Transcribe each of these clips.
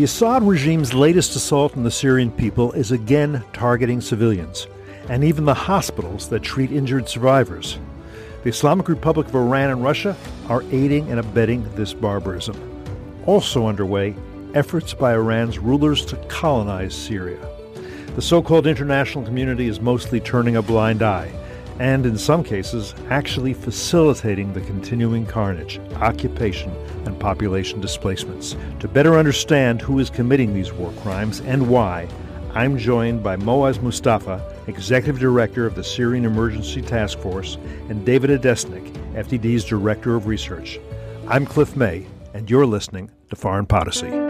The Assad regime's latest assault on the Syrian people is again targeting civilians and even the hospitals that treat injured survivors. The Islamic Republic of Iran and Russia are aiding and abetting this barbarism. Also underway, efforts by Iran's rulers to colonize Syria. The so called international community is mostly turning a blind eye, and in some cases, actually facilitating the continuing carnage, occupation, and population displacements. To better understand who is committing these war crimes and why, I'm joined by Moaz Mustafa, Executive Director of the Syrian Emergency Task Force, and David Adesnik, FDD's Director of Research. I'm Cliff May, and you're listening to Foreign Policy.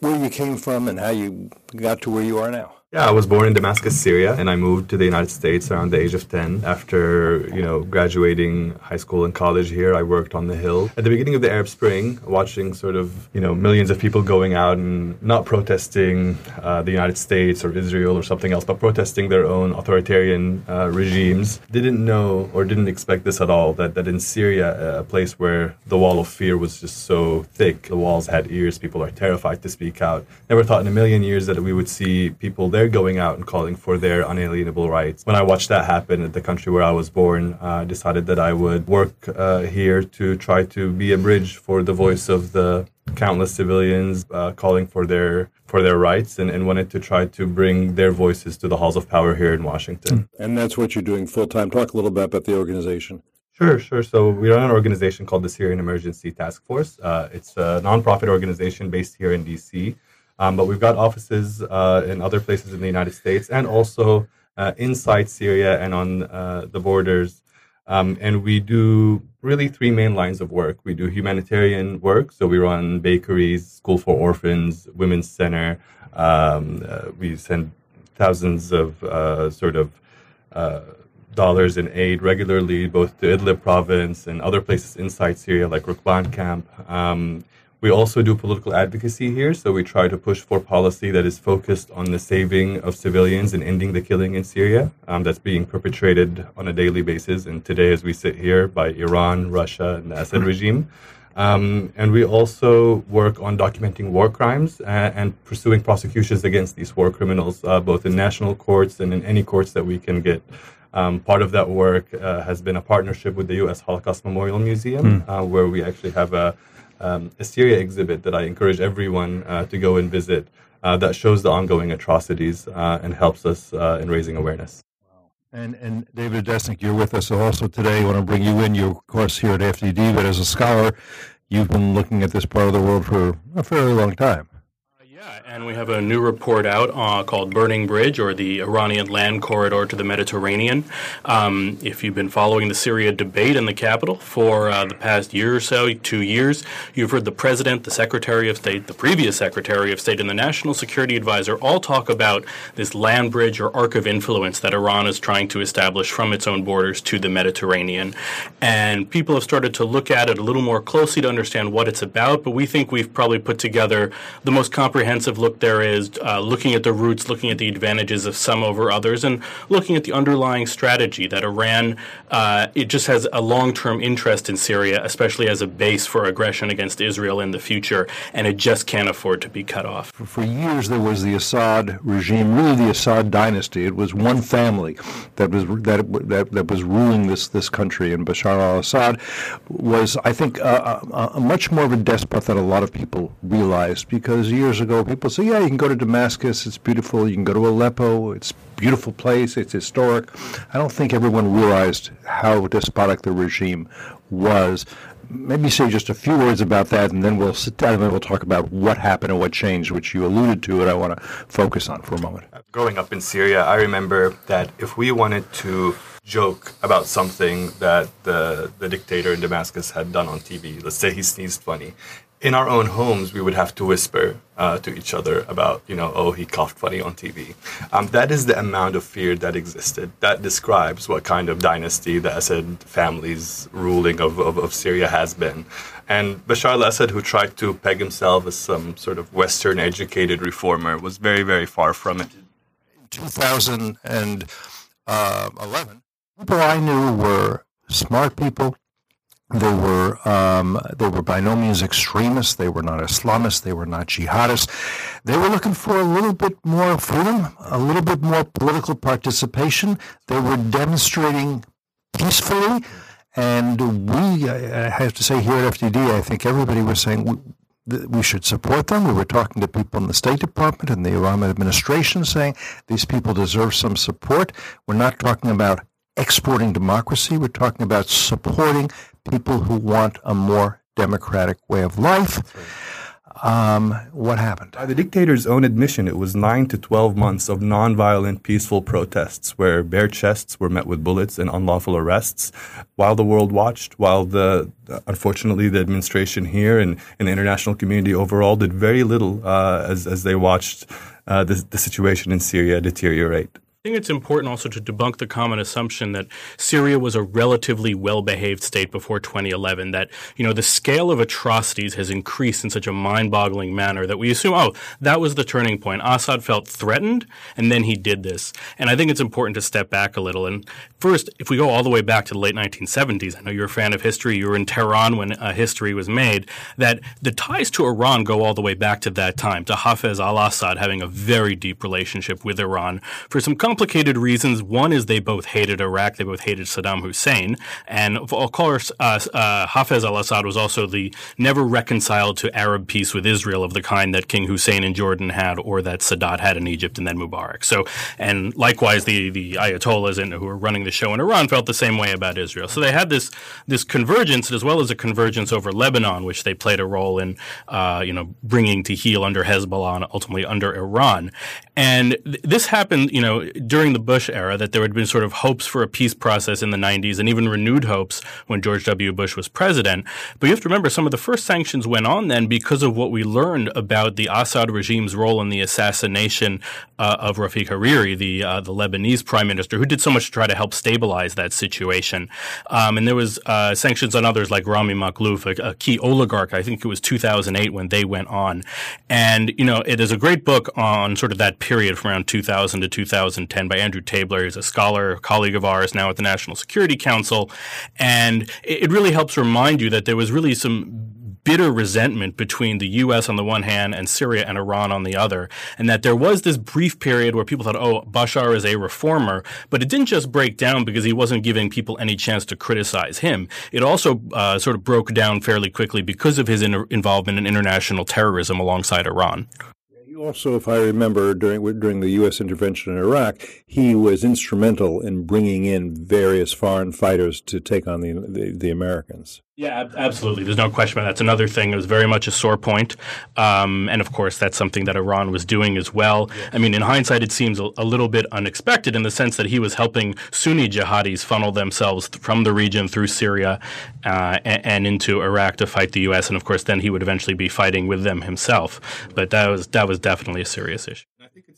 where you came from and how you got to where you are now. Yeah, I was born in Damascus, Syria, and I moved to the United States around the age of 10. After, you know, graduating high school and college here, I worked on the Hill. At the beginning of the Arab Spring, watching sort of, you know, millions of people going out and not protesting uh, the United States or Israel or something else, but protesting their own authoritarian uh, regimes, didn't know or didn't expect this at all, that, that in Syria, a place where the wall of fear was just so thick, the walls had ears, people are terrified to speak out. Never thought in a million years that we would see people there going out and calling for their unalienable rights. When I watched that happen at the country where I was born, uh, I decided that I would work uh, here to try to be a bridge for the voice of the countless civilians uh, calling for their for their rights and, and wanted to try to bring their voices to the halls of power here in Washington. And that's what you're doing full time. Talk a little bit about the organization. Sure, sure. So we run an organization called the Syrian Emergency Task Force. Uh, it's a nonprofit organization based here in DC, um, but we've got offices uh, in other places in the United States and also uh, inside Syria and on uh, the borders. Um, and we do really three main lines of work. We do humanitarian work, so we run bakeries, school for orphans, women's center. Um, uh, we send thousands of uh, sort of uh, dollars in aid regularly, both to Idlib province and other places inside Syria, like Rukban camp. We also do political advocacy here, so we try to push for policy that is focused on the saving of civilians and ending the killing in Syria um, that's being perpetrated on a daily basis. And today, as we sit here, by Iran, Russia, and the Assad regime. Um, and we also work on documenting war crimes and, and pursuing prosecutions against these war criminals, uh, both in national courts and in any courts that we can get. Um, part of that work uh, has been a partnership with the U.S. Holocaust Memorial Museum, uh, where we actually have a, um, a Syria exhibit that I encourage everyone uh, to go and visit uh, that shows the ongoing atrocities uh, and helps us uh, in raising awareness. And and David Adesnik, you're with us also today. I want to bring you in. You're of course here at FDD, but as a scholar, you've been looking at this part of the world for a fairly long time. Yeah, and we have a new report out uh, called Burning Bridge or the Iranian Land Corridor to the Mediterranean. Um, if you've been following the Syria debate in the capital for uh, the past year or so, two years, you've heard the President, the Secretary of State, the previous Secretary of State, and the National Security Advisor all talk about this land bridge or arc of influence that Iran is trying to establish from its own borders to the Mediterranean. And people have started to look at it a little more closely to understand what it's about, but we think we've probably put together the most comprehensive look there is, uh, looking at the roots, looking at the advantages of some over others, and looking at the underlying strategy that Iran uh, it just has a long-term interest in Syria, especially as a base for aggression against Israel in the future, and it just can't afford to be cut off. For, for years, there was the Assad regime, really the Assad dynasty. It was one family that was that that, that was ruling this this country, and Bashar al-Assad was, I think, uh, much more of a despot than a lot of people realized. Because years ago, people say, yeah, you can go to Damascus, it's beautiful. You can go to Aleppo, it's beautiful place, it's historic. I don't think everyone realized how despotic the regime was. Maybe say just a few words about that, and then we'll sit down and we'll talk about what happened and what changed, which you alluded to, and I want to focus on for a moment. Growing up in Syria, I remember that if we wanted to joke about something that the, the dictator in Damascus had done on TV, let's say he sneezed funny, in our own homes, we would have to whisper uh, to each other about, you know, oh, he coughed funny on TV. Um, that is the amount of fear that existed. That describes what kind of dynasty the Assad family's ruling of, of, of Syria has been. And Bashar al Assad, who tried to peg himself as some sort of Western educated reformer, was very, very far from it. In 2011, people I knew were smart people they were um, they were by no means extremists. They were not Islamists. They were not jihadists. They were looking for a little bit more freedom, a little bit more political participation. They were demonstrating peacefully, and we, I have to say, here at FDD, I think everybody was saying we, we should support them. We were talking to people in the State Department and the Iran administration saying these people deserve some support. We're not talking about exporting democracy. We're talking about supporting people who want a more democratic way of life. Um, what happened? By the dictator's own admission, it was nine to 12 months of nonviolent, peaceful protests where bare chests were met with bullets and unlawful arrests while the world watched, while the, unfortunately, the administration here and, and the international community overall did very little uh, as, as they watched uh, the, the situation in Syria deteriorate. I think it's important also to debunk the common assumption that Syria was a relatively well-behaved state before 2011. That you know the scale of atrocities has increased in such a mind-boggling manner that we assume, oh, that was the turning point. Assad felt threatened, and then he did this. And I think it's important to step back a little. And first, if we go all the way back to the late 1970s, I know you're a fan of history. You were in Tehran when uh, history was made. That the ties to Iran go all the way back to that time, to Hafez al-Assad having a very deep relationship with Iran for some complicated reasons. One is they both hated Iraq, they both hated Saddam Hussein, and of course, uh, uh, Hafez al-Assad was also the never reconciled to Arab peace with Israel of the kind that King Hussein in Jordan had, or that Sadat had in Egypt, and then Mubarak. So, and likewise, the the Ayatollahs who were running the show in Iran felt the same way about Israel. So they had this this convergence, as well as a convergence over Lebanon, which they played a role in, uh, you know, bringing to heel under Hezbollah and ultimately under Iran. And th- this happened, you know, during the Bush era that there had been sort of hopes for a peace process in the 90s and even renewed hopes when George W. Bush was president. But you have to remember some of the first sanctions went on then because of what we learned about the Assad regime's role in the assassination uh, of Rafiq Hariri, the uh, the Lebanese prime minister, who did so much to try to help stabilize that situation. Um, and there was uh, sanctions on others like Rami Makhlouf, a, a key oligarch. I think it was 2008 when they went on. And you know, it is a great book on sort of that period from around 2000 to 2010 by Andrew Tabler. He's a scholar, a colleague of ours now at the National Security Council. And it, really helps remind you that there was really some bitter resentment between the U.S. on the one hand and Syria and Iran on the other, and that there was this brief period where people thought, oh, Bashar is a reformer, but it didn't just break down because he wasn't giving people any chance to criticize him. It also uh, sort of broke down fairly quickly because of his in- involvement in international terrorism alongside Iran also, if I remember, during during the U.S. intervention in Iraq, he was instrumental in bringing in various foreign fighters to take on the the, the Americans. Yeah, absolutely. There's no question about that. That's another thing. It was very much a sore point. Um, and of course, that's something that Iran was doing as well. Yes. I mean, in hindsight, it seems a, a, little bit unexpected in the sense that he was helping Sunni jihadis funnel themselves from the region through Syria uh, and, and, into Iraq to fight the U.S. And of course, then he would eventually be fighting with them himself. But that was, that was definitely a serious issue.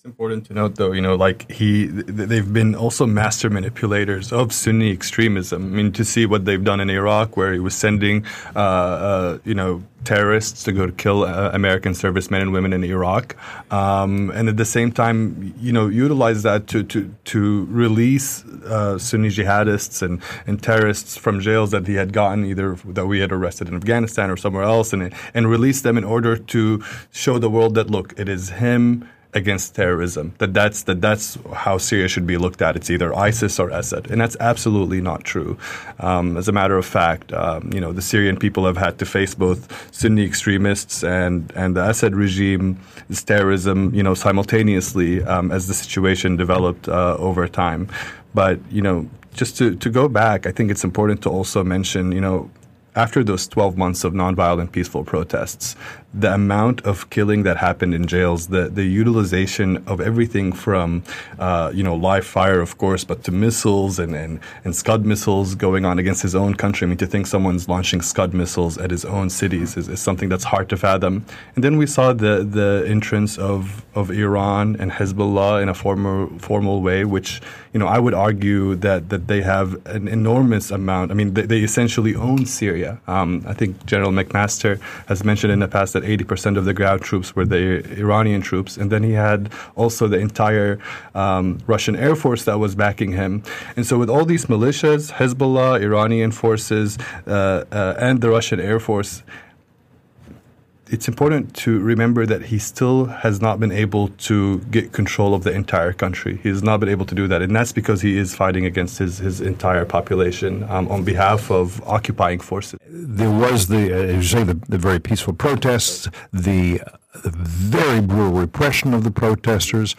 It's important to note, though, you know, like he, they've been also master manipulators of Sunni extremism. I mean, to see what they've done in Iraq, where he was sending, uh, uh, you know, terrorists to go to kill uh, American servicemen and women in Iraq, um, and at the same time, you know, utilize that to to to release uh, Sunni jihadists and and terrorists from jails that he had gotten, either that we had arrested in Afghanistan or somewhere else, and and release them in order to show the world that look, it is him against terrorism. That that's that that's how Syria should be looked at. It's either ISIS or Assad, and that's absolutely not true. Um, as a matter of fact, um, you know the Syrian people have had to face both Sunni extremists and and the Assad regime's terrorism, you know, simultaneously um, as the situation developed uh, over time. But you know, just to to go back, I think it's important to also mention, you know after those 12 months of nonviolent peaceful protests, the amount of killing that happened in jails, the, the utilization of everything from, uh, you know, live fire, of course, but to missiles and, and, and Scud missiles going on against his own country. I mean, to think someone's launching Scud missiles at his own cities is, is something that's hard to fathom. And then we saw the, the entrance of, of Iran and Hezbollah in a formal, formal way, which, you know, I would argue that, that they have an enormous amount. I mean, they, they essentially own Syria. Um, I think General McMaster has mentioned in the past that that 80% of the ground troops were the Iranian troops. And then he had also the entire um, Russian Air Force that was backing him. And so, with all these militias, Hezbollah, Iranian forces, uh, uh, and the Russian Air Force, it's important to remember that he still has not been able to get control of the entire country. He has not been able to do that, and that's because he is fighting against his, his entire population um, on behalf of occupying forces. There was the, uh, you say, the, the very peaceful protests, the, the very brutal repression of the protesters.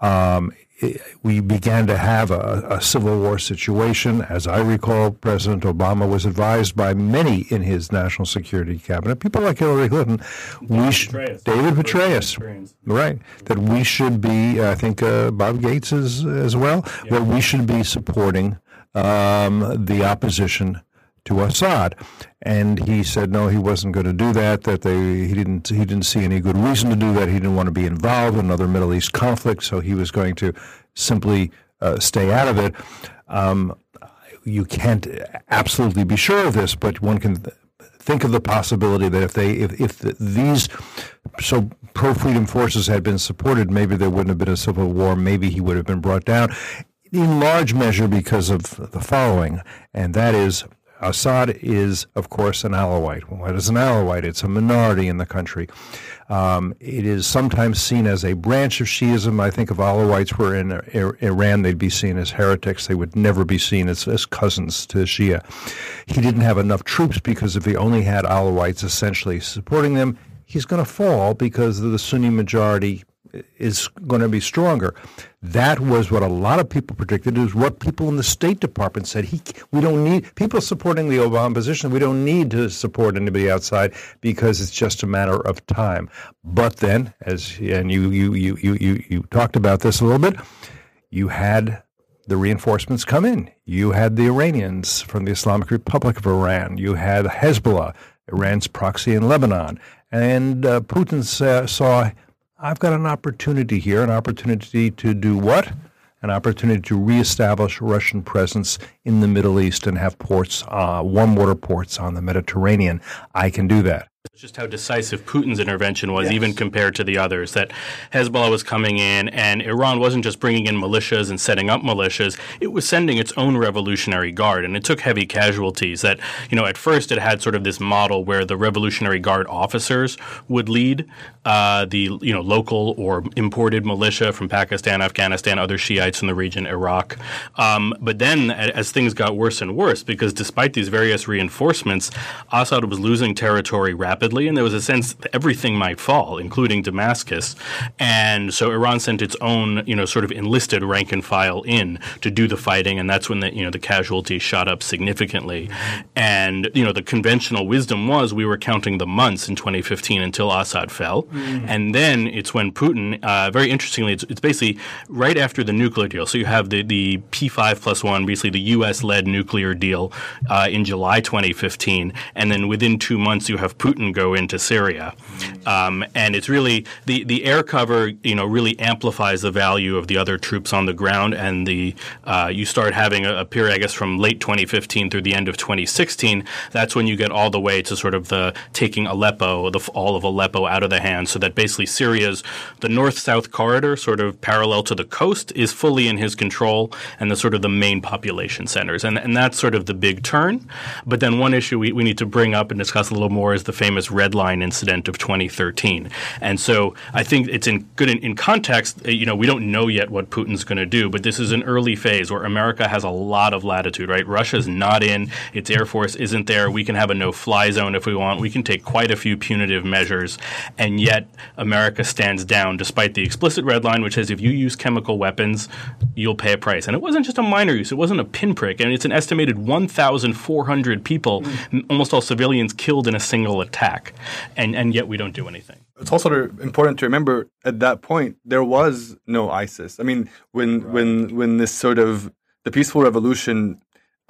Um, we began to have a, a, civil war situation. As I recall, President Obama was advised by many in his national security cabinet, people like Hillary Clinton, we sh- David Petraeus, right, that we should be. I think uh, Bob Gates is as well. Yeah. That we should be supporting um, the opposition to Assad. And he said no, he wasn't going to do that. That they he didn't he didn't see any good reason to do that. He didn't want to be involved in another Middle East conflict, so he was going to simply uh, stay out of it. Um, you can't absolutely be sure of this, but one can think of the possibility that if they if, if the, these so pro freedom forces had been supported, maybe there wouldn't have been a civil war. Maybe he would have been brought down in large measure because of the following, and that is Assad is, of course, an Alawite. What is an Alawite? It's a minority in the country. Um, it is sometimes seen as a branch of Shiism. I think if Alawites were in Iran, they'd be seen as heretics. They would never be seen as, as cousins to Shia. He didn't have enough troops because if he only had Alawites essentially supporting them, he's going to fall because of the Sunni majority is going to be stronger. That was what a lot of people predicted. Is what people in the State Department said. He, we don't need people supporting the Obama position. We don't need to support anybody outside because it's just a matter of time. But then, as and you you you you you, you talked about this a little bit, you had the reinforcements come in. You had the Iranians from the Islamic Republic of Iran. You had Hezbollah, Iran's proxy in Lebanon, and uh, Putin sa- saw I've got an opportunity here, an opportunity to do what? An opportunity to reestablish Russian presence in the Middle East and have ports, uh, warm water ports on the Mediterranean. I can do that just how decisive Putin's intervention was, yes. even compared to the others. That Hezbollah was coming in, and Iran wasn't just bringing in militias and setting up militias; it was sending its own revolutionary guard, and it took heavy casualties. That you know, at first it had sort of this model where the Revolutionary Guard officers would lead uh, the you know local or imported militia from Pakistan, Afghanistan, other Shiites in the region, Iraq. Um, but then, as things got worse and worse, because despite these various reinforcements, Assad was losing territory rapidly rapidly, and there was a sense that everything might fall, including Damascus. And so Iran sent its own, you know, sort of enlisted rank and file in to do the fighting, and that's when the you know the casualties shot up significantly. And you know the conventional wisdom was we were counting the months in 2015 until Assad fell, mm. and then it's when Putin. Uh, very interestingly, it's, it's basically right after the nuclear deal. So you have the the P5 plus one, basically the U.S. led nuclear deal uh, in July 2015, and then within two months you have Putin go into Syria. Um, and it's really the, the air cover, you know, really amplifies the value of the other troops on the ground. And the uh, you start having a, a, period, I guess, from late 2015 through the end of 2016. That's when you get all the way to sort of the taking Aleppo, the, all of Aleppo out of the hands, so that basically Syria's the north-south corridor, sort of parallel to the coast, is fully in his control, and the sort of the main population centers. And and that's sort of the big turn. But then one issue we, we need to bring up and discuss a little more is the famous famous Red Line incident of 2013. And so I think it's in good in, in context. Uh, you know, we don't know yet what Putin's going to do, but this is an early phase where America has a lot of latitude. Right, Russia's not in; its air force isn't there. We can have a no-fly zone if we want. We can take quite a few punitive measures, and yet America stands down despite the explicit red line, which says if you use chemical weapons, you'll pay a price. And it wasn't just a minor use; it wasn't a pinprick. I and mean, it's an estimated 1,400 people, almost all civilians, killed in a single attack, and and yet we don't do anything it's also important to remember at that point there was no ISIS. I mean, when right. when when this sort of the peaceful revolution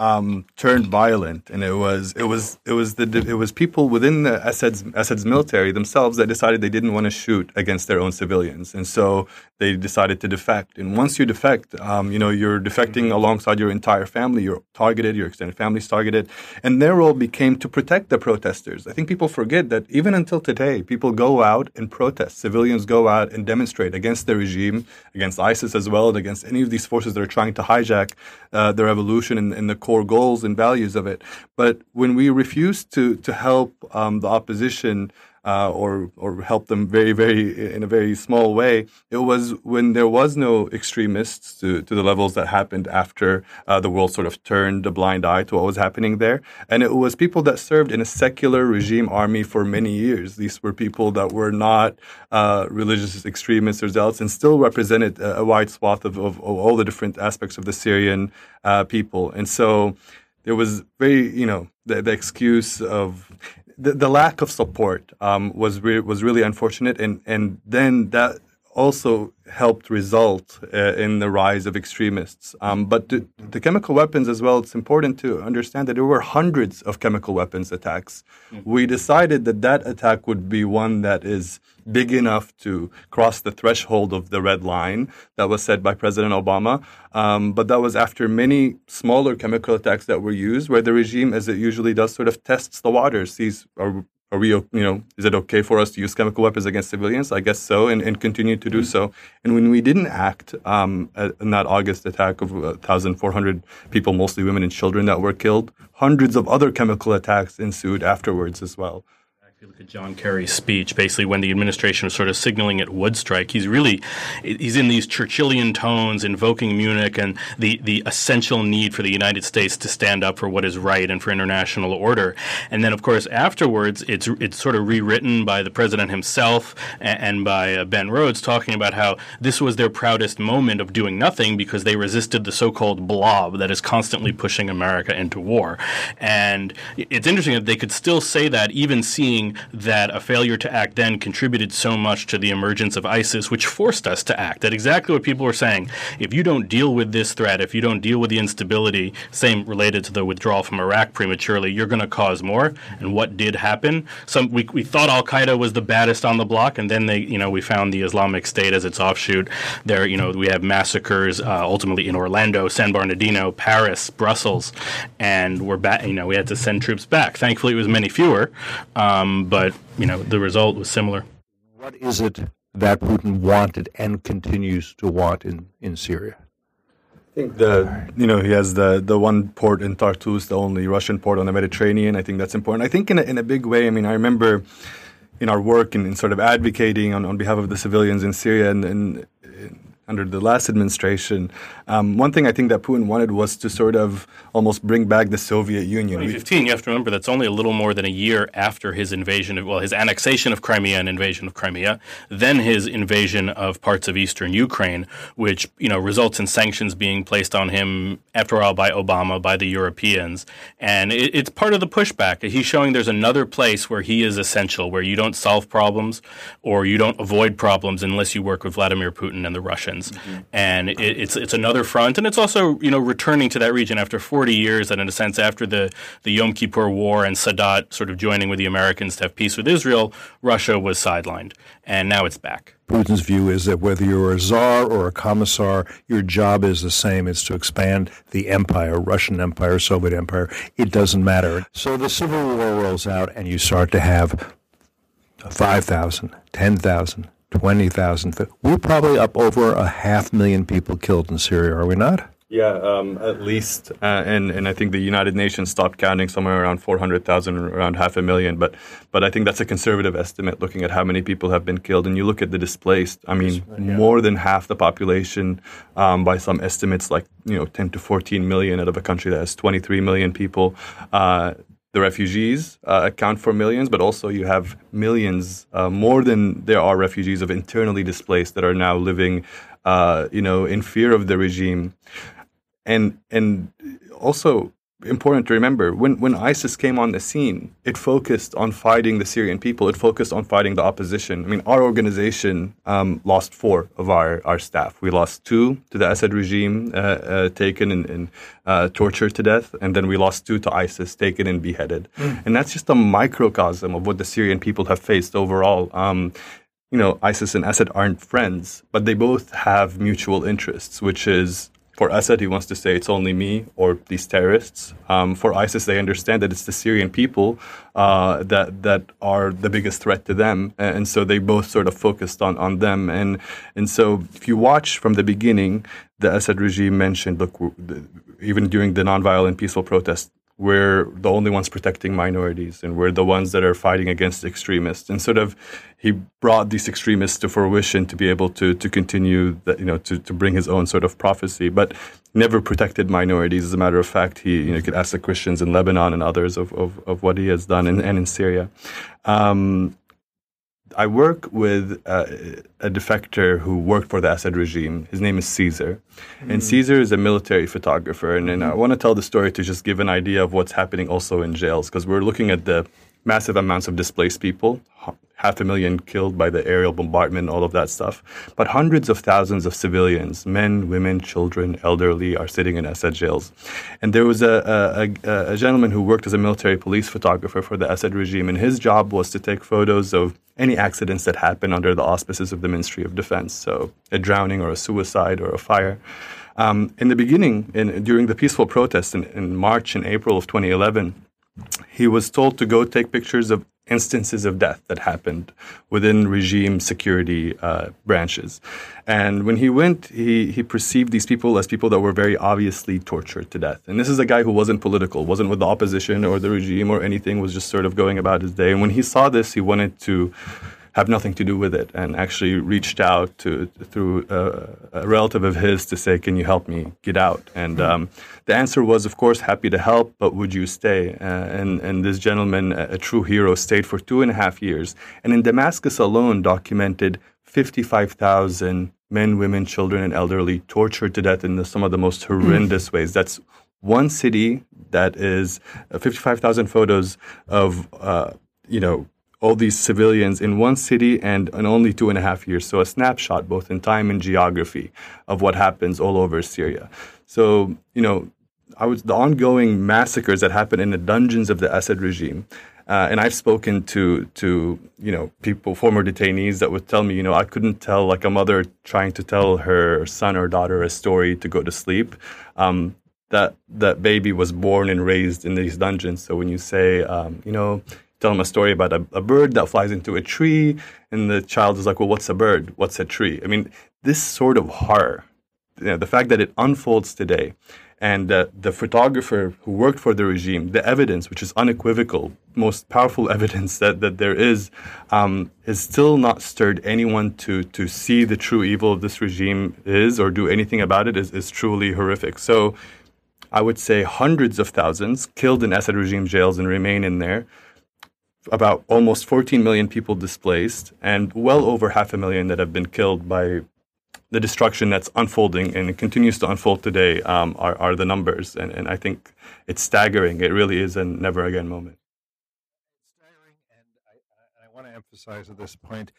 um, turned violent, and it was it was it was the it was people within the Assad's Assad's military themselves that decided they didn't want to shoot against their own civilians, and so they decided to defect. And once you defect, um, you know you're defecting alongside your entire family. You're targeted. Your extended family's targeted, and their role became to protect the protesters. I think people forget that even until today, people go out and protest. Civilians go out and demonstrate against the regime, against ISIS as well, and against any of these forces that are trying to hijack uh, the revolution and, and the core goals and values of it. But when we refuse to to help um, the opposition uh, or or help them very very in a very small way. It was when there was no extremists to, to the levels that happened after uh, the world sort of turned a blind eye to what was happening there, and it was people that served in a secular regime army for many years. These were people that were not uh, religious extremists or zealots, and still represented a, a wide swath of, of, of, all the different aspects of the Syrian uh, people, and so there was very, you know, the, the excuse of the, the lack of support um, was re- was really unfortunate, and and then that also helped result uh, in the rise of extremists. Um, but the, the, chemical weapons as well, it's important to understand that there were hundreds of chemical weapons attacks. Mm-hmm. We decided that that attack would be one that is big enough to cross the threshold of the red line that was set by President Obama. Um, but that was after many smaller chemical attacks that were used, where the regime, as it usually does, sort of tests the waters, sees are are we, you know, is it okay for us to use chemical weapons against civilians? I guess so, and, and continue to do mm-hmm. so. And when we didn't act um, in that August attack of 1,400 people, mostly women and children, that were killed, hundreds of other chemical attacks ensued afterwards as well you look at John Kerry's speech, basically when the administration was sort of signaling it would strike, he's really he's in these Churchillian tones, invoking Munich and the the essential need for the United States to stand up for what is right and for international order. And then, of course, afterwards, it's it's sort of rewritten by the president himself and, and by uh, Ben Rhodes, talking about how this was their proudest moment of doing nothing because they resisted the so-called blob that is constantly pushing America into war. And it's interesting that they could still say that, even seeing that a failure to act then contributed so much to the emergence of ISIS, which forced us to act. That exactly what people were saying. If you don't deal with this threat, if you don't deal with the instability, same related to the withdrawal from Iraq prematurely, you're going to cause more. And what did happen? Some we, we thought Al Qaeda was the baddest on the block, and then they, you know, we found the Islamic State as its offshoot. There, you know, we have massacres uh, ultimately in Orlando, San Bernardino, Paris, Brussels, and we're back. You know, we had to send troops back. Thankfully, it was many fewer. Um, but you know the result was similar. What is it that Putin wanted and continues to want in, in Syria? I think the you know he has the the one port in Tartus, the only Russian port on the Mediterranean. I think that's important. I think in a, in a big way. I mean, I remember in our work and in, in sort of advocating on, on behalf of the civilians in Syria and, and under the last administration. Um, one thing I think that Putin wanted was to sort of almost bring back the Soviet Union. 2015, you have to remember that's only a little more than a year after his invasion of, well, his annexation of Crimea and invasion of Crimea, then his invasion of parts of eastern Ukraine, which, you know, results in sanctions being placed on him, after all, by Obama, by the Europeans. And it, it's part of the pushback. He's showing there's another place where he is essential, where you don't solve problems or you don't avoid problems unless you work with Vladimir Putin and the Russians. Mm-hmm. And it, it's it's another front, and it's also you know returning to that region after 40 years, and in a sense after the the Yom Kippur War and Sadat sort of joining with the Americans to have peace with Israel, Russia was sidelined, and now it's back. Putin's view is that whether you're a czar or a commissar, your job is the same. It's to expand the empire, Russian Empire, Soviet Empire. It doesn't matter. So the Civil War rolls out, and you start to have 5,000, 10,000, 20,000. We're probably up over a half million people killed in Syria, are we not? Yeah, um, at least, uh, and and I think the United Nations stopped counting somewhere around four hundred thousand, around half a million. But but I think that's a conservative estimate, looking at how many people have been killed. And you look at the displaced. I mean, yeah. more than half the population, um, by some estimates, like you know, ten to fourteen million out of a country that has twenty three million people. Uh, the refugees uh, account for millions, but also you have millions, uh, more than there are refugees of internally displaced that are now living, uh, you know, in fear of the regime. And and also important to remember when, when ISIS came on the scene, it focused on fighting the Syrian people. It focused on fighting the opposition. I mean, our organization um, lost four of our, our staff. We lost two to the Assad regime, uh, uh, taken and, and uh, tortured to death, and then we lost two to ISIS, taken and beheaded. Mm. And that's just a microcosm of what the Syrian people have faced overall. Um, you know, ISIS and Assad aren't friends, but they both have mutual interests, which is for Assad, he wants to say it's only me or these terrorists. Um, for ISIS, they understand that it's the Syrian people uh, that that are the biggest threat to them, and so they both sort of focused on on them. And and so if you watch from the beginning, the Assad regime mentioned, look, even during the nonviolent peaceful protest, we're the only ones protecting minorities and we're the ones that are fighting against extremists. And sort of he brought these extremists to fruition to be able to to continue you know to, to bring his own sort of prophecy but never protected minorities. As a matter of fact he you know could ask the christians in lebanon and others of, of, of what he has done and, and in syria. Um, I work with uh, a defector who worked for the Assad regime. His name is Caesar. Mm. And Caesar is a military photographer. And, and I want to tell the story to just give an idea of what's happening also in jails, because we're looking at the massive amounts of displaced people, half a million killed by the aerial bombardment, all of that stuff. But hundreds of thousands of civilians, men, women, children, elderly, are sitting in Assad jails. And there was a, a, a, gentleman who worked as a military police photographer for the Assad regime, and his job was to take photos of any accidents that happen under the auspices of the Ministry of Defense, so a drowning or a suicide or a fire. Um, in the beginning, in, during the peaceful protests in, in March and April of 2011, he was told to go take pictures of instances of death that happened within regime security uh, branches. And when he went, he, he perceived these people as people that were very obviously tortured to death. And this is a guy who wasn't political, wasn't with the opposition or the regime or anything, was just sort of going about his day. And when he saw this, he wanted to have nothing to do with it and actually reached out to through a, a relative of his to say can you help me get out and hmm. um, the answer was of course happy to help but would you stay uh, and and this gentleman a, a true hero stayed for two and a half years and in damascus alone documented 55000 men women children and elderly tortured to death in the, some of the most hmm. horrendous ways that's one city that is uh, 55,000 photos of uh, you know all these civilians in one city and in only two and a half years. So a snapshot, both in time and geography, of what happens all over Syria. So, you know, I was the ongoing massacres that happen in the dungeons of the Assad regime. Uh, and I've spoken to to you know people, former detainees that would tell me, you know, I couldn't tell like a mother trying to tell her son or daughter a story to go to sleep. Um, that that baby was born and raised in these dungeons. So when you say, um, you know, tell them a story about a, a, bird that flies into a tree, and the child is like, "Well, what's a bird? What's a tree?" I mean, this sort of horror, you know, the fact that it unfolds today, and uh, the photographer who worked for the regime, the evidence, which is unequivocal, most powerful evidence that, that there is, um, is still not stirred anyone to to see the true evil of this regime is or do anything about it is, is truly horrific. So. I would say hundreds of thousands killed in Assad regime jails and remain in there about almost 14 million people displaced and well over half a million that have been killed by the destruction that's unfolding and it continues to unfold today um, are, are the numbers. And, and I think it's staggering. It really is a never again moment. Staggering. And I, want to emphasize at this point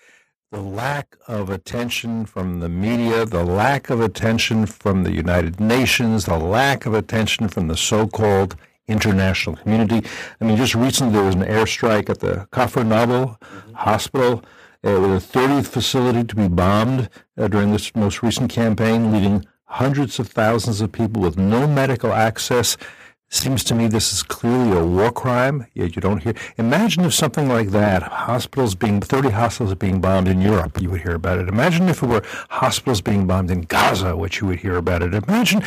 the lack of attention from the media, the lack of attention from the United Nations, the lack of attention from the so called international community. I mean, just recently there was an airstrike at the Kafr Nabil mm-hmm. hospital. It was the 30th facility to be bombed uh, during this most recent campaign, leaving hundreds of thousands of people with no medical access. Seems to me this is clearly a war crime. Yet you don't hear. Imagine if something like that, hospitals being 30 hospitals being bombed in Europe, you would hear about it. Imagine if it were hospitals being bombed in Gaza, which you would hear about it. Imagine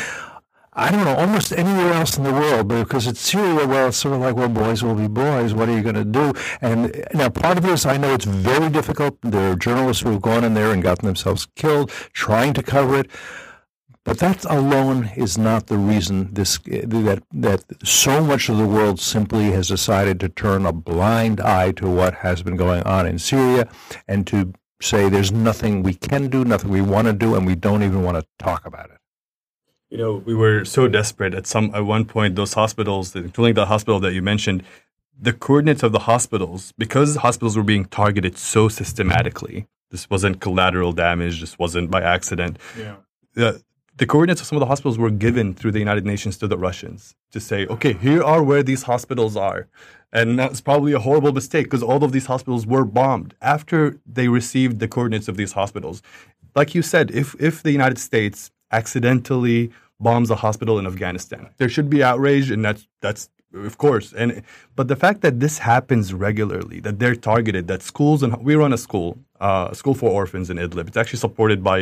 I don't know, almost anywhere else in the world, because it's Syria, well, it's sort of like, well, boys will be boys. What are you going to do? And now, part of this, I know it's very difficult. There are journalists who have gone in there and gotten themselves killed trying to cover it. But that alone is not the reason this that that so much of the world simply has decided to turn a blind eye to what has been going on in Syria and to say there's nothing we can do, nothing we want to do, and we don't even want to talk about it. You know, we were so desperate at some at one point. Those hospitals, including the hospital that you mentioned, the coordinates of the hospitals, because hospitals were being targeted so systematically. This wasn't collateral damage. This wasn't by accident. Yeah. The, the coordinates of some of the hospitals were given through the United Nations to the Russians to say, okay, here are where these hospitals are. And that's probably a horrible mistake because all of these hospitals were bombed after they received the coordinates of these hospitals. Like you said, if, if the United States accidentally bombs a hospital in Afghanistan. There should be outrage, and that's that's of course. And but the fact that this happens regularly, that they're targeted, that schools and we run a school, uh, a school for orphans in Idlib. It's actually supported by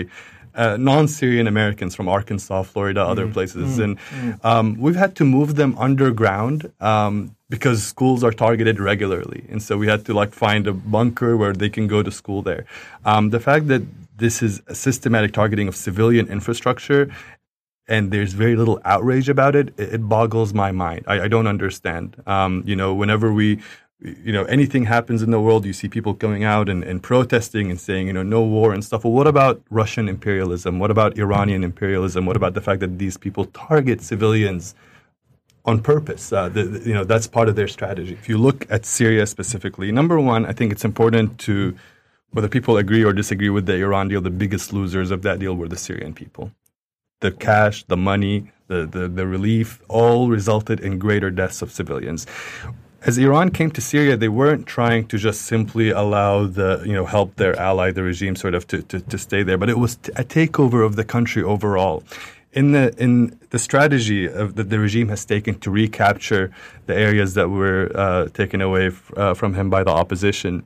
uh, non-Syrian Americans from Arkansas, Florida, other mm. places, mm. and mm. Um, we've had to move them underground um, because schools are targeted regularly, and so we had to like find a bunker where they can go to school there. Um, the fact that this is a systematic targeting of civilian infrastructure and there's very little outrage about it, it, boggles my mind. I, I don't understand. Um, you know, whenever we, you know, anything happens in the world, you see people going out and, and protesting and saying, you know, no war and stuff. Well, what about Russian imperialism? What about Iranian imperialism? What about the fact that these people target civilians? on purpose. Uh, the, the, you know, that's part of their strategy. If you look at Syria specifically, number one, I think it's important to, whether people agree or disagree with the Iran deal, the biggest losers of that deal were the Syrian people the cash, the money, the, the, the relief, all resulted in greater deaths of civilians as Iran came to Syria, they weren't trying to just simply allow the, you know, help their ally, the regime, sort of to, to, to stay there, but it was a takeover of the country overall. In the in the strategy of that the regime has taken to recapture the areas that were uh, taken away f- uh, from him by the opposition,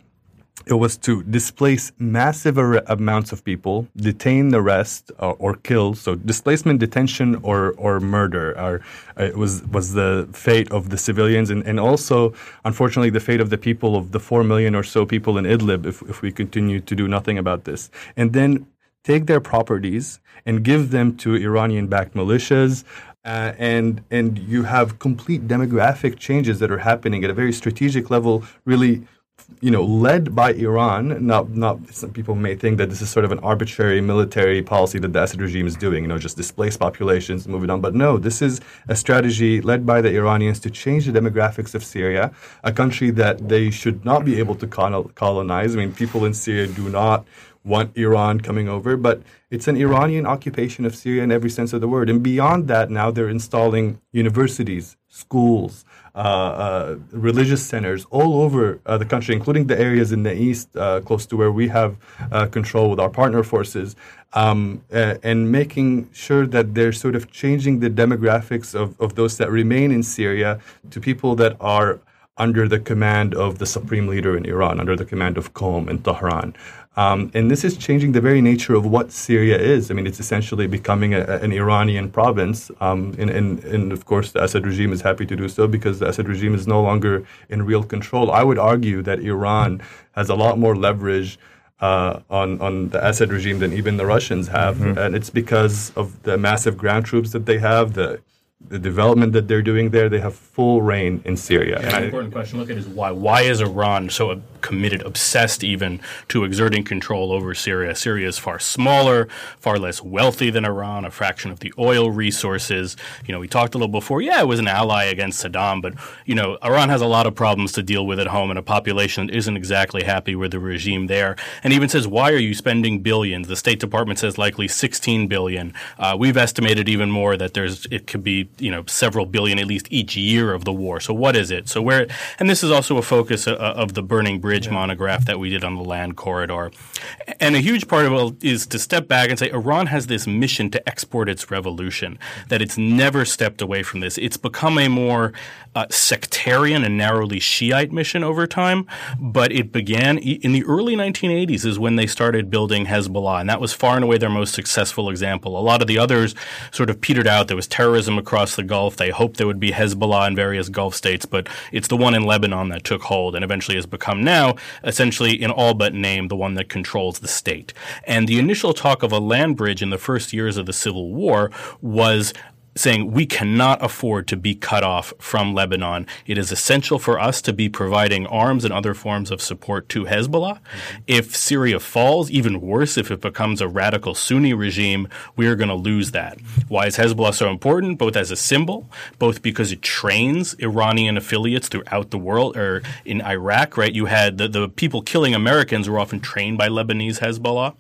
it was to displace massive ar- amounts of people, detain the rest, uh, or kill. So displacement, detention, or or murder are uh, was was the fate of the civilians, and, and also, unfortunately, the fate of the people of the four million or so people in Idlib. If if we continue to do nothing about this, and then take their properties and give them to Iranian-backed militias. Uh, and and you have complete demographic changes that are happening at a very strategic level, really you know, led by Iran. Not, not some people may think that this is sort of an arbitrary military policy that the Assad regime is doing. You know, just displace populations, move it on. But no, this is a strategy led by the Iranians to change the demographics of Syria, a country that they should not be able to colonize. I mean, people in Syria do not want Iran coming over, but it's an Iranian occupation of Syria in every sense of the word. And beyond that, now they're installing universities, schools, Uh, uh, religious centers all over uh, the country, including the areas in the east, uh, close to where we have control with our partner forces, um, and making sure that they're sort of changing the demographics of, of those that remain in Syria to people that are under the command of the supreme leader in Iran, under the command of Qom in Tehran. Um, and this is changing the very nature of what Syria is. I mean, it's essentially becoming a, an Iranian province. Um, and, and, and, of course, the Assad regime is happy to do so because the Assad regime is no longer in real control. I would argue that Iran has a lot more leverage uh, on, on the Assad regime than even the Russians have. Mm-hmm. And it's because of the massive ground troops that they have, the the development that they're doing there, they have full reign in Syria. Yeah, an important question to look at is why. Why is Iran so committed, obsessed even, to exerting control over Syria? Syria is far smaller, far less wealthy than Iran, a fraction of the oil resources. You know, we talked a little before. Yeah, it was an ally against Saddam, but you know, Iran has a lot of problems to deal with at home, and a population that isn't exactly happy with the regime there. And even says, why are you spending billions? The State Department says likely 16 billion. Uh, we've estimated even more that there's it could be you know several billion at least each year of the war. So what is it? So where and this is also a focus uh, of the Burning Bridge Yeah. monograph that we did on the land corridor. And a huge part of it is to step back and say Iran has this mission to export its revolution, that it's never stepped away from this. It's become a more uh, sectarian and narrowly Shiite mission over time, but it began in the early 1980s is when they started building Hezbollah, and that was far and away their most successful example. A lot of the others sort of petered out. There was terrorism across the Gulf. They hoped there would be Hezbollah in various Gulf states, but it's the one in Lebanon that took hold and eventually has become now essentially in all but name the one that controls the state. And the initial talk of a land bridge in the first years of the Civil War was saying we cannot afford to be cut off from Lebanon. It is essential for us to be providing arms and other forms of support to Hezbollah. Mm-hmm. If Syria falls, even worse, if it becomes a radical Sunni regime, we are going to lose that. Why is Hezbollah so important? Both as a symbol, both because it trains Iranian affiliates throughout the world, or in Iraq, right? You had the, the people killing Americans were often trained by Lebanese Hezbollah.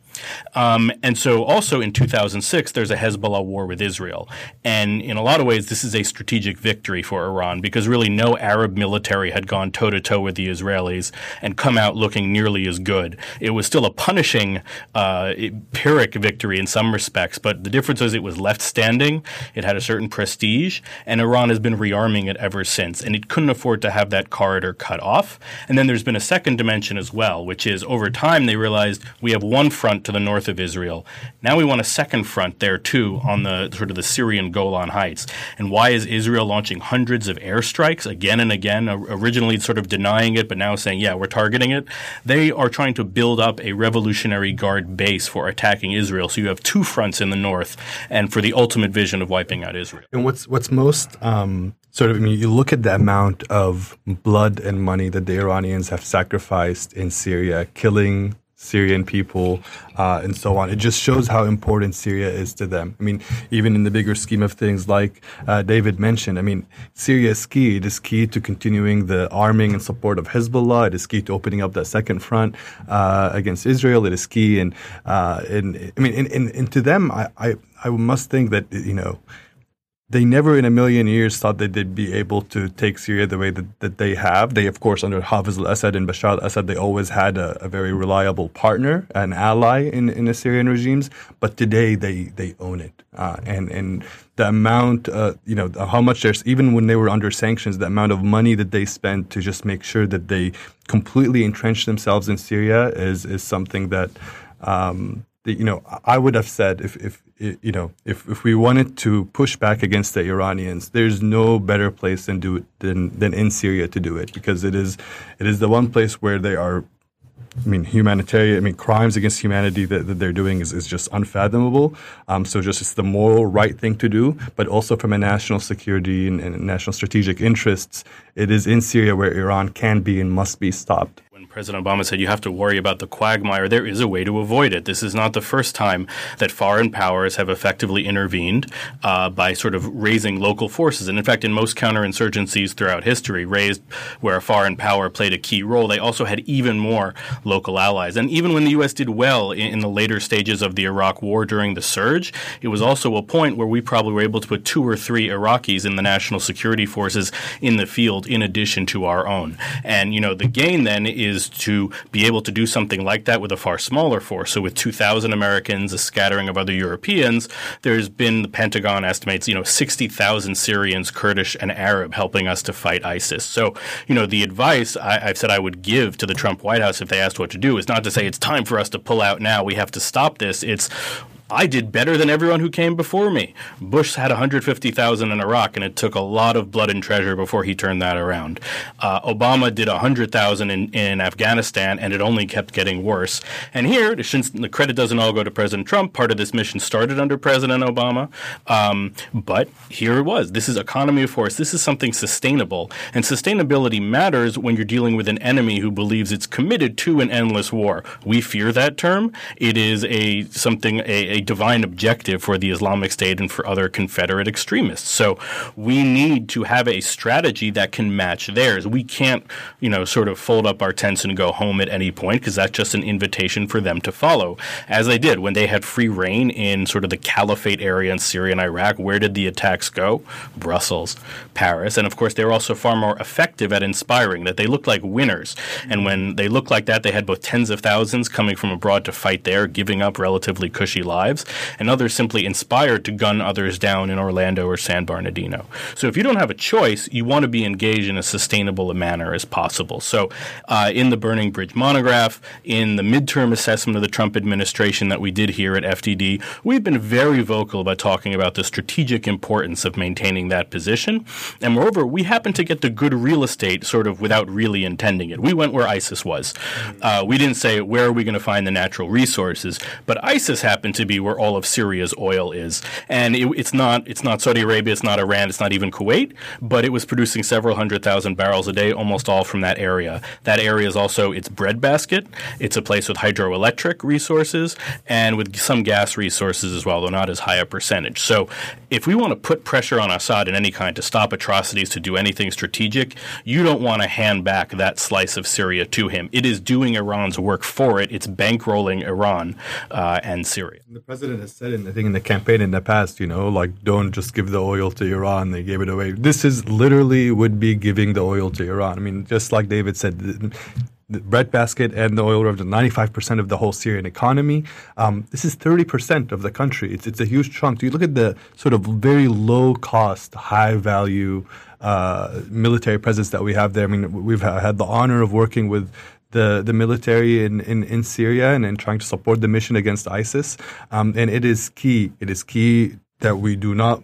Um, and so also in 2006, there's a Hezbollah war with Israel. And in a lot of ways, this is a strategic victory for Iran because really no Arab military had gone toe to toe with the Israelis and come out looking nearly as good. It was still a punishing, uh, Pyrrhic victory in some respects, but the difference was it was left standing, it had a certain prestige, and Iran has been rearming it ever since. And it couldn't afford to have that corridor cut off. And then there's been a second dimension as well, which is over time they realized we have one front to the north of Israel. Now we want a second front there too on the sort of the Syrian Golan Heights. And why is Israel launching hundreds of airstrikes again and again, originally sort of denying it, but now saying, yeah, we're targeting it? They are trying to build up a Revolutionary Guard base for attacking Israel. So you have two fronts in the north and for the ultimate vision of wiping out Israel. And what's, what's most um, sort of, I mean, you look at the amount of blood and money that the Iranians have sacrificed in Syria, killing Syrian people uh, and so on. It just shows how important Syria is to them. I mean, even in the bigger scheme of things, like uh, David mentioned, I mean, Syria is key. It is key to continuing the arming and support of Hezbollah. It is key to opening up that second front uh, against Israel. It is key, and uh, in, I mean, in, in, in to them, I, I I must think that you know they never in a million years thought that they'd be able to take Syria the way that, that they have. They, of course, under Hafiz al-Assad and Bashar al-Assad, they always had a, a, very reliable partner, an ally in, in the Syrian regimes. But today they, they own it. Uh, and, and the amount, uh, you know, how much there's, even when they were under sanctions, the amount of money that they spent to just make sure that they completely entrench themselves in Syria is, is something that, um, that you know, I would have said if, if you know, if, if we wanted to push back against the Iranians, there's no better place than do it than, than in Syria to do it because it is it is the one place where they are. I mean, humanitarian. I mean, crimes against humanity that, that they're doing is, is just unfathomable. Um, so, just it's the moral right thing to do, but also from a national security and, and national strategic interests, it is in Syria where Iran can be and must be stopped. President Obama said you have to worry about the quagmire. There is a way to avoid it. This is not the first time that foreign powers have effectively intervened uh, by sort of raising local forces. And in fact, in most counterinsurgencies throughout history, raised where a foreign power played a key role, they also had even more local allies. And even when the U.S. did well in, in the later stages of the Iraq War during the surge, it was also a point where we probably were able to put two or three Iraqis in the national security forces in the field in addition to our own. And, you know, the gain then is to be able to do something like that with a far smaller force. So with 2,000 Americans, a scattering of other Europeans, there's been the Pentagon estimates, you know, 60,000 Syrians, Kurdish, and Arab helping us to fight ISIS. So, you know, the advice I, have said I would give to the Trump White House if they asked what to do is not to say it's time for us to pull out now. We have to stop this. It's I did better than everyone who came before me. Bush had 150,000 in Iraq, and it took a lot of blood and treasure before he turned that around. Uh, Obama did 100,000 in, in Afghanistan, and it only kept getting worse. And here, since the credit doesn't all go to President Trump, part of this mission started under President Obama. Um, but here it was. This is economy of force. This is something sustainable. And sustainability matters when you're dealing with an enemy who believes it's committed to an endless war. We fear that term. It is a something a a divine objective for the Islamic State and for other Confederate extremists. So we need to have a strategy that can match theirs. We can't, you know, sort of fold up our tents and go home at any point because that's just an invitation for them to follow, as they did when they had free reign in sort of the caliphate area in Syria and Iraq. Where did the attacks go? Brussels, Paris, and of course they were also far more effective at inspiring. That they looked like winners, and when they looked like that, they had both tens of thousands coming from abroad to fight there, giving up relatively cushy lives, and others simply inspired to gun others down in Orlando or San Bernardino. So if you don't have a choice, you want to be engaged in as sustainable a manner as possible. So uh, in the Burning Bridge monograph, in the midterm assessment of the Trump administration that we did here at FDD, we've been very vocal about talking about the strategic importance of maintaining that position. And moreover, we happen to get the good real estate sort of without really intending it. We went where ISIS was. Uh, we didn't say where are we going to find the natural resources, but ISIS happened to be where all of Syria's oil is, and it, it's not it's not Saudi Arabia, it's not Iran, it's not even Kuwait, but it was producing several hundred thousand barrels a day, almost all from that area. That area is also its breadbasket. It's a place with hydroelectric resources and with some gas resources as well, though not as high a percentage. So, if we want to put pressure on Assad in any kind to stop atrocities, to do anything strategic, you don't want to hand back that slice of Syria to him. It is doing Iran's work for it. It's bankrolling Iran uh, and Syria. The president has said, in, I think, in the campaign in the past, you know, like don't just give the oil to Iran; they gave it away. This is literally would be giving the oil to Iran. I mean, just like David said. The, the breadbasket and the oil represent 95% of the whole Syrian economy. Um, this is 30% of the country. It's, it's a huge chunk. You look at the sort of very low cost, high value uh, military presence that we have there. I mean, we've had the honor of working with the, the military in, in, in Syria and, in trying to support the mission against ISIS. Um, and it is key. It is key that we do not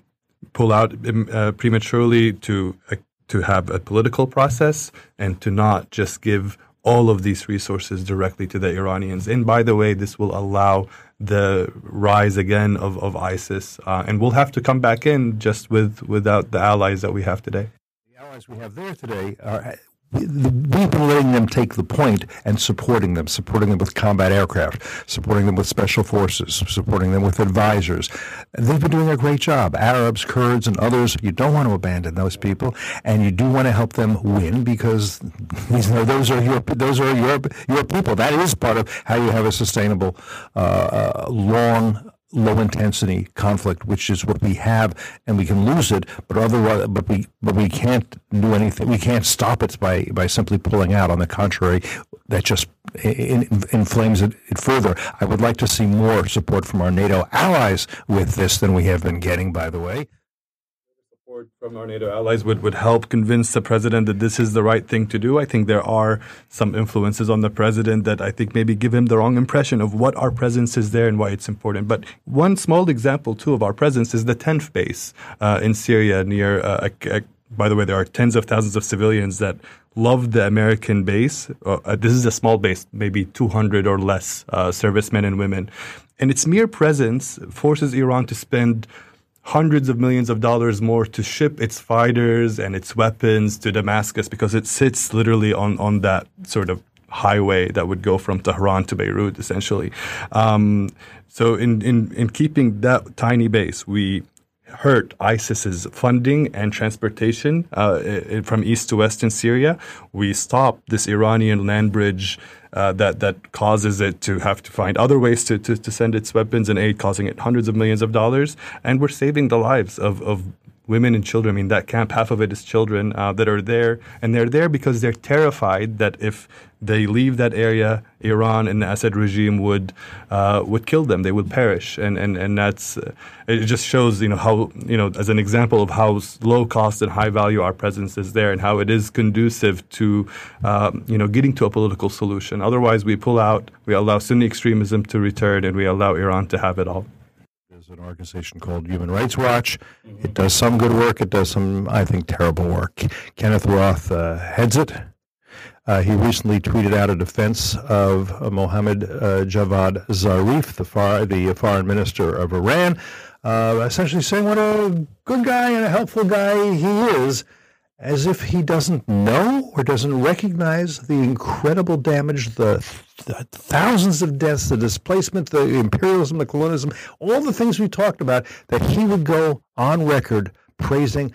pull out um, uh, prematurely to uh, to have a political process and to not just give all of these resources directly to the Iranians. And by the way, this will allow the rise again of, of ISIS. Uh, and we'll have to come back in just with without the allies that we have today. The allies we have there today are we've been letting them take the point and supporting them, supporting them with combat aircraft, supporting them with special forces, supporting them with advisors. They've been doing a great job. Arabs, Kurds, and others, you don't want to abandon those people, and you do want to help them win because these, those are your those are your your people. That is part of how you have a sustainable, uh, uh long low intensity conflict, which is what we have, and we can lose it, but otherwise, but we but we can't do anything. We can't stop it by by simply pulling out. On the contrary, that just in, in, inflames it, it further. I would like to see more support from our NATO allies with this than we have been getting. By the way support from our NATO allies would, would help convince the president that this is the right thing to do. I think there are some influences on the president that I think maybe give him the wrong impression of what our presence is there and why it's important. But one small example, too, of our presence is the Tanf base uh, in Syria near, uh, a, a, by the way, there are tens of thousands of civilians that love the American base. Uh, uh this is a small base, maybe 200 or less uh, servicemen and women. And its mere presence forces Iran to spend hundreds of millions of dollars more to ship its fighters and its weapons to Damascus because it sits literally on, on that sort of highway that would go from Tehran to Beirut, essentially. Um, so, in, in, in keeping that tiny base, we hurt ISIS's funding and transportation uh, from east to west in Syria. We stopped this Iranian land bridge uh, that that causes it to have to find other ways to, to, to send its weapons and aid, causing it hundreds of millions of dollars. And we're saving the lives of, of women and children. I mean, that camp, half of it is children uh, that are there, and they're there because they're terrified that if they leave that area, Iran and the Assad regime would uh, would kill them. They would perish, and and and that's uh, it. Just shows you know how you know as an example of how low cost and high value our presence is there, and how it is conducive to um, you know getting to a political solution. Otherwise, we pull out, we allow Sunni extremism to return, and we allow Iran to have it all an organization called Human Rights Watch. It does some good work. It does some, I think, terrible work. Kenneth Roth uh, heads it. Uh, he recently tweeted out a defense of uh, Mohammad uh, Javad Zarif, the, far, the foreign minister of Iran, uh, essentially saying what a good guy and a helpful guy he is. As if he doesn't know or doesn't recognize the incredible damage, the, the, thousands of deaths, the displacement, the imperialism, the colonialism, all the things we talked about, that he would go on record praising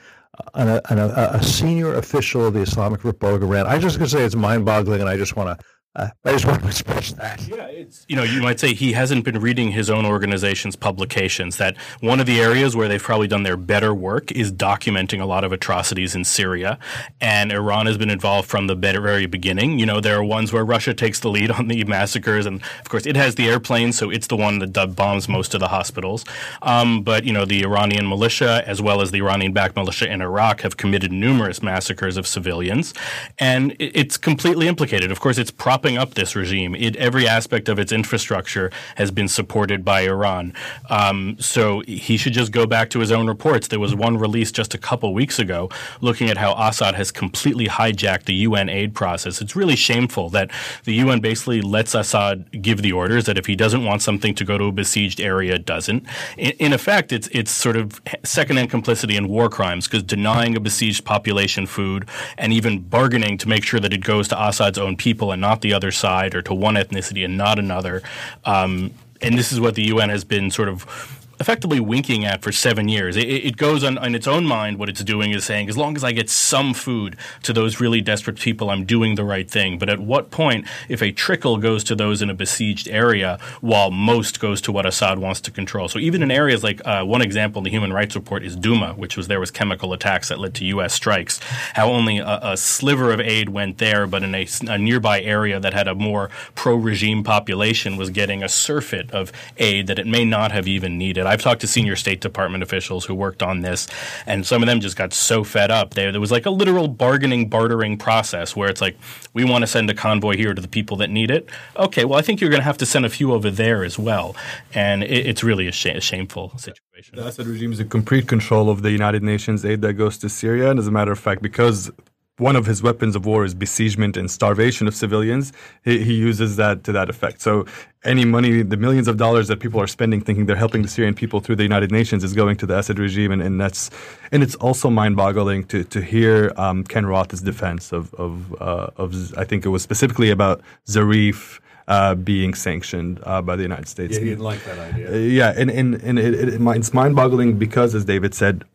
an, an, a, a, senior official of the Islamic Republic of Iran. I just gonna say it's mind-boggling, and I just want to uh, I just want to express that. Yeah, it's you know you might say he hasn't been reading his own organization's publications. That one of the areas where they've probably done their better work is documenting a lot of atrocities in Syria, and Iran has been involved from the very beginning. You know there are ones where Russia takes the lead on the massacres, and of course it has the airplanes, so it's the one that bombs most of the hospitals. Um, but you know the Iranian militia, as well as the Iranian-backed militia in Iraq, have committed numerous massacres of civilians, and it's completely implicated. Of course, it's propping propping up this regime. It, every aspect of its infrastructure has been supported by Iran. Um, so he should just go back to his own reports. There was one released just a couple weeks ago looking at how Assad has completely hijacked the UN aid process. It's really shameful that the UN basically lets Assad give the orders that if he doesn't want something to go to a besieged area, it doesn't. In, in effect, it's it's sort of secondhand complicity in war crimes because denying a besieged population food and even bargaining to make sure that it goes to Assad's own people and not the other side or to one ethnicity and not another. Um, and this is what the UN has been sort of effectively winking at for seven years. It, it goes on in its own mind. What it's doing is saying, as long as I get some food to those really desperate people, I'm doing the right thing. But at what point, if a trickle goes to those in a besieged area, while most goes to what Assad wants to control? So even in areas like uh, one example in the Human Rights Report is Douma, which was there was chemical attacks that led to U.S. strikes. How only a, a sliver of aid went there, but in a, a nearby area that had a more pro-regime population was getting a surfeit of aid that it may not have even needed. I've talked to senior State Department officials who worked on this, and some of them just got so fed up. There, there was like a literal bargaining, bartering process where it's like, we want to send a convoy here to the people that need it. Okay, well, I think you're going to have to send a few over there as well, and it, it's really a, sh- a shameful situation. The Assad regime is in complete control of the United Nations aid that goes to Syria, and as a matter of fact, because one of his weapons of war is besiegement and starvation of civilians. He, he, uses that to that effect. So any money, the millions of dollars that people are spending thinking they're helping the Syrian people through the United Nations is going to the Assad regime. And, and that's, and it's also mind boggling to, to hear um, Ken Roth's defense of, of, uh, of, I think it was specifically about Zarif. Uh, being sanctioned uh, by the United States. Yeah, he didn't like that idea. Uh, yeah, and, and, and it, it, it's mind boggling because, as David said,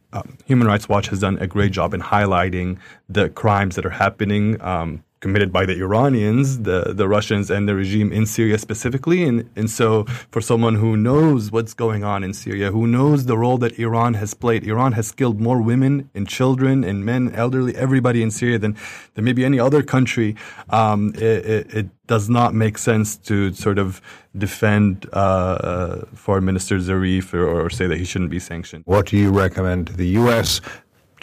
Human Rights Watch has done a great job in highlighting the crimes that are happening um, committed by the Iranians, the, the Russians, and the regime in Syria specifically. And, and so, for someone who knows what's going on in Syria, who knows the role that Iran has played, Iran has killed more women and children and men, elderly, everybody in Syria than, than maybe any other country. Um, it, it, it, does not make sense to sort of defend uh, uh, Foreign Minister Zarif or, or say that he shouldn't be sanctioned. What do you recommend to the U.S.?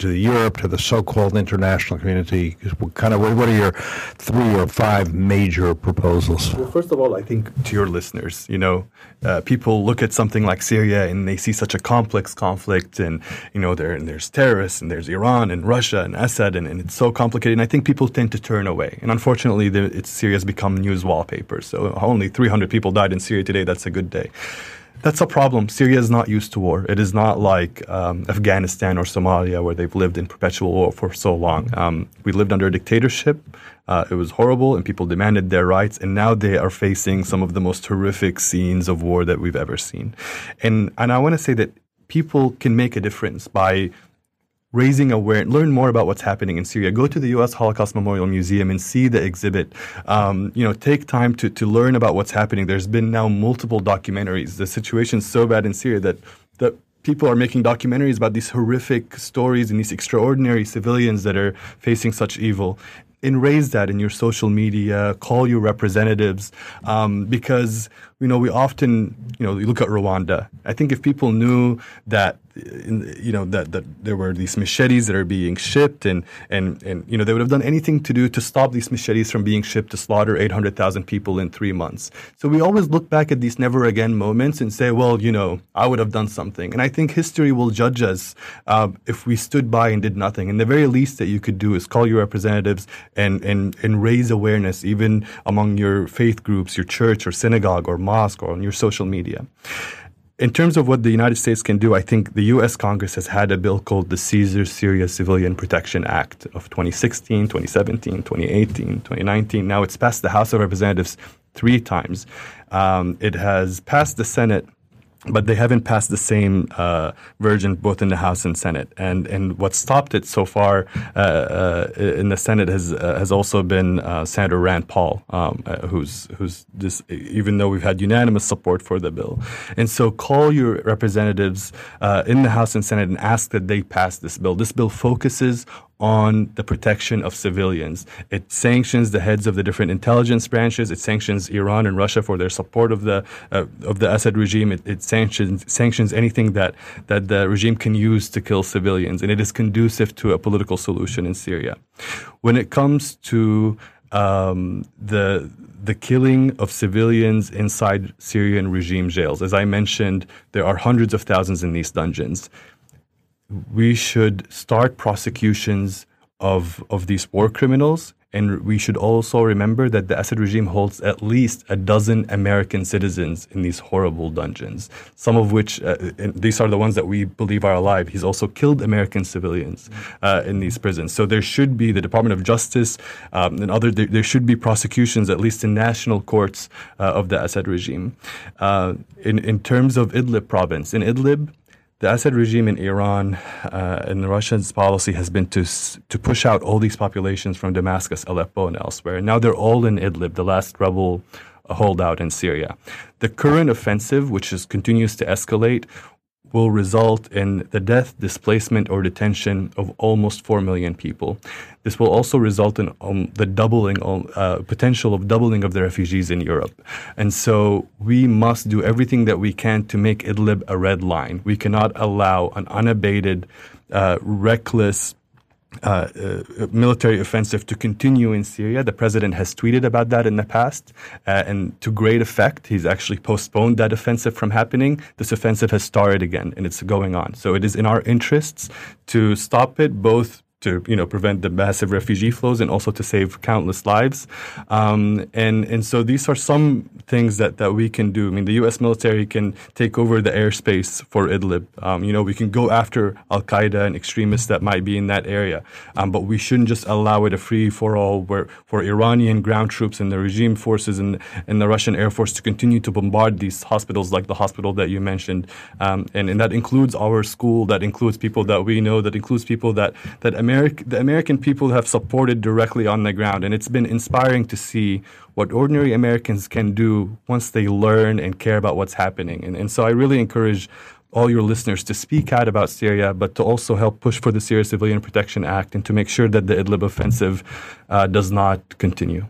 To Europe, to the so-called international community? Kind of, what are your three or five major proposals? Well, first of all, I think to your listeners, you know, uh, people look at something like Syria and they see such a complex conflict, and you know, there and there's terrorists and there's Iran and Russia and Assad, and, and it's so complicated. And I think people tend to turn away. And unfortunately, the, it's Syria has become news wallpaper. So only 300 people died in Syria today. That's a good day. That's a problem. Syria is not used to war. It is not like um, Afghanistan or Somalia where they've lived in perpetual war for so long. Um, we lived under a dictatorship. Uh, it was horrible, and people demanded their rights. And now they are facing some of the most horrific scenes of war that we've ever seen. And and I want to say that people can make a difference by raising awareness, learn more about what's happening in Syria. Go to the U.S. Holocaust Memorial Museum and see the exhibit. Um, you know, take time to, to learn about what's happening. There's been now multiple documentaries. The situation's so bad in Syria that, that people are making documentaries about these horrific stories and these extraordinary civilians that are facing such evil and raise that in your social media, call your representatives, um, because you know we often you know you look at Rwanda. I think if people knew that in, you know that that there were these machetes that are being shipped and and and you know they would have done anything to do to stop these machetes from being shipped to slaughter 800,000 people in 3 months. So we always look back at these never again moments and say, well, you know, I would have done something. And I think history will judge us uh, if we stood by and did nothing. And the very least that you could do is call your representatives and and and raise awareness even among your faith groups, your church or synagogue or mosque or on your social media. in terms of what the United States can do, I think the U.S. Congress has had a bill called the Caesar Syria Civilian Protection Act of 2016, 2017, 2018, 2019. Now it's passed the House of Representatives three times. Um, it has passed the Senate but they haven't passed the same uh, version both in the House and Senate. And and what stopped it so far uh, uh, in the Senate has uh, has also been uh, Senator Rand Paul, um, uh, who's who's just even though we've had unanimous support for the bill. And so call your representatives in the House and Senate and ask that they pass this bill. This bill focuses on the protection of civilians. It sanctions the heads of the different intelligence branches. It sanctions Iran and Russia for their support of the uh, of the Assad regime. It, it, sanctions sanctions anything that that the regime can use to kill civilians, and it is conducive to a political solution in Syria. When it comes to um, the the killing of civilians inside Syrian regime jails. As I mentioned, there are hundreds of thousands in these dungeons we should start prosecutions of of these war criminals and we should also remember that the Assad regime holds at least a dozen American citizens in these horrible dungeons, some of which, uh, these are the ones that we believe are alive. He's also killed American civilians uh, in these prisons. So there should be the Department of Justice um, and other, there, there, should be prosecutions, at least in national courts uh, of the Assad regime. Uh, in, in terms of Idlib province, in Idlib, the Assad regime in Iran uh, and the Russians' policy has been to to push out all these populations from Damascus, Aleppo, and elsewhere. Now they're all in Idlib, the last rebel holdout in Syria. The current offensive, which is, continues to escalate, will result in the death, displacement, or detention of almost 4 million people. This will also result in um, the doubling, uh, potential of doubling of the refugees in Europe. And so we must do everything that we can to make Idlib a red line. We cannot allow an unabated, uh, reckless, uh, uh, military offensive to continue in Syria. The president has tweeted about that in the past, uh, and to great effect, he's actually postponed that offensive from happening. This offensive has started again, and it's going on. So it is in our interests to stop it, both to you know prevent the massive refugee flows and also to save countless lives. Um, and and so these are some things that, that we can do. I mean, the U.S. military can take over the airspace for Idlib. Um, you know, we can go after Al Qaeda and extremists that might be in that area, um, but we shouldn't just allow it a free for all where for Iranian ground troops and the regime forces and and the Russian air force to continue to bombard these hospitals like the hospital that you mentioned, um, and and that includes our school, that includes people that we know, that includes people that that. The American people have supported directly on the ground, and it's been inspiring to see what ordinary Americans can do once they learn and care about what's happening. And, and so I really encourage all your listeners to speak out about Syria, but to also help push for the Syria Civilian Protection Act and to make sure that the Idlib offensive uh, does not continue.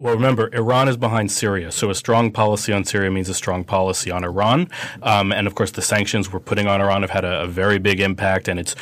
Well, remember, Iran is behind Syria, so a strong policy on Syria means a strong policy on Iran. Um, and of course, the sanctions we're putting on Iran have had a, a, very big impact. And it's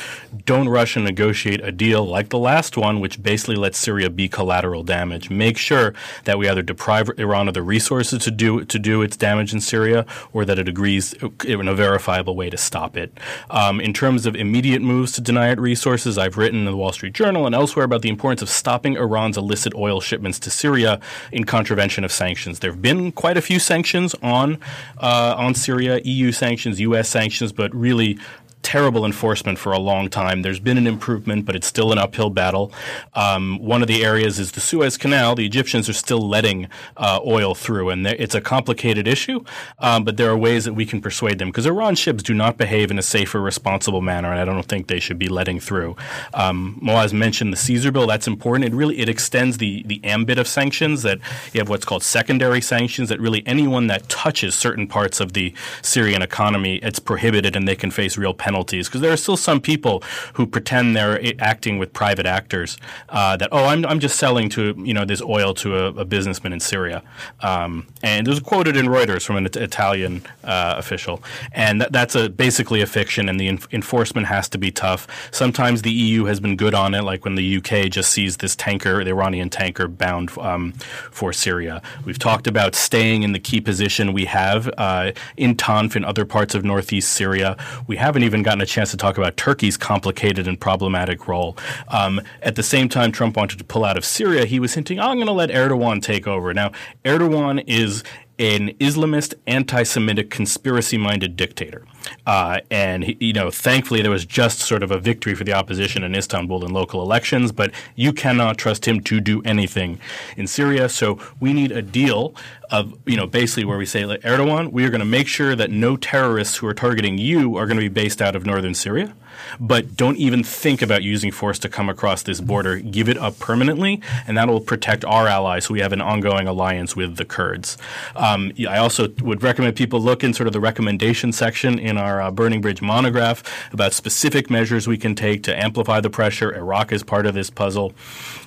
don't rush and negotiate a deal like the last one, which basically lets Syria be collateral damage. Make sure that we either deprive Iran of the resources to do to do its damage in Syria, or that it agrees in a verifiable way to stop it. Um, in terms of immediate moves to deny it resources, I've written in the Wall Street Journal and elsewhere about the importance of stopping Iran's illicit oil shipments to Syria in contravention of sanctions. There have been quite a few sanctions on uh, on Syria, EU sanctions, U.S. sanctions, but really terrible enforcement for a long time. There's been an improvement, but it's still an uphill battle. Um, one of the areas is the Suez Canal. The Egyptians are still letting uh, oil through, and it's a complicated issue, um, but there are ways that we can persuade them because Iran ships do not behave in a safer, responsible manner, and I don't think they should be letting through. Um, Moaz mentioned the Caesar bill. That's important. It really it extends the the ambit of sanctions that you have what's called secondary sanctions that really anyone that touches certain parts of the Syrian economy, it's prohibited, and they can face real penalties penalties because there are still some people who pretend they're acting with private actors uh, that oh I'm, I'm just selling to you know this oil to a, a businessman in Syria. Um, and it was quoted in Reuters from an Italian uh, official. And that, that's a basically a fiction and the in- enforcement has to be tough. Sometimes the EU has been good on it like when the UK just seize this tanker the Iranian tanker bound um, for Syria. We've talked about staying in the key position we have uh, in Tanf and other parts of northeast Syria. We haven't even gotten a chance to talk about Turkey's complicated and problematic role. Um, at the same time, Trump wanted to pull out of Syria. He was hinting, oh, I'm going to let Erdogan take over. Now, Erdogan is an Islamist, anti-Semitic, conspiracy-minded dictator. Uh, and he, you know, thankfully, there was just sort of a victory for the opposition in Istanbul in local elections. But you cannot trust him to do anything in Syria. So we need a deal of, you know, basically where we say, like, Erdogan, we are going to make sure that no terrorists who are targeting you are going to be based out of northern Syria but don't even think about using force to come across this border. Give it up permanently, and that will protect our allies. So we have an ongoing alliance with the Kurds. Um, I also would recommend people look in sort of the recommendation section in our uh, Burning Bridge monograph about specific measures we can take to amplify the pressure. Iraq is part of this puzzle.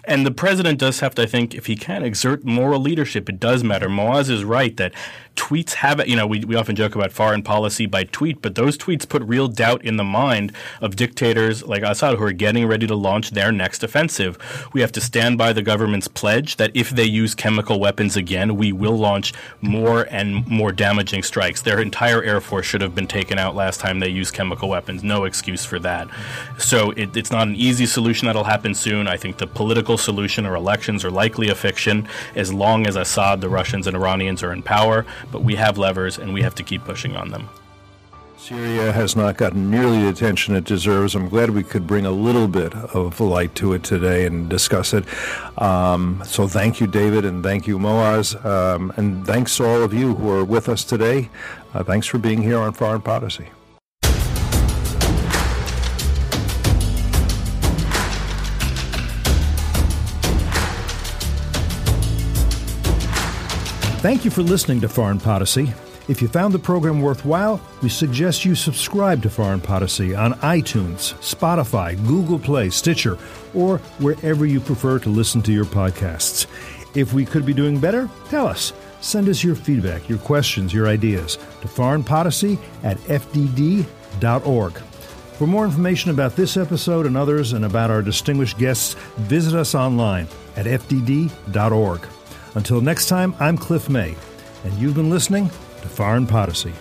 And the president does have to, I think, if he can, exert moral leadership. It does matter. Moaz is right that tweets have, you know, we, we often joke about foreign policy by tweet, but those tweets put real doubt in the mind of dictators like Assad who are getting ready to launch their next offensive. We have to stand by the government's pledge that if they use chemical weapons again, we will launch more and more damaging strikes. Their entire air force should have been taken out last time they used chemical weapons. No excuse for that. So it, it's not an easy solution that'll happen soon. I think the political solution or elections are likely a fiction as long as Assad, the Russians, and Iranians are in power but we have levers and we have to keep pushing on them. Syria has not gotten nearly the attention it deserves. I'm glad we could bring a little bit of light to it today and discuss it. Um, so thank you, David, and thank you, Moaz, um, and thanks to all of you who are with us today. Uh, thanks for being here on Foreign Podicy. Thank you for listening to Foreign Podicy. If you found the program worthwhile, we suggest you subscribe to Foreign Podicy on iTunes, Spotify, Google Play, Stitcher, or wherever you prefer to listen to your podcasts. If we could be doing better, tell us. Send us your feedback, your questions, your ideas to foreignpodicy at fdd.org. For more information about this episode and others and about our distinguished guests, visit us online at fdd.org. Until next time, I'm Cliff May, and you've been listening to Foreign Podicy.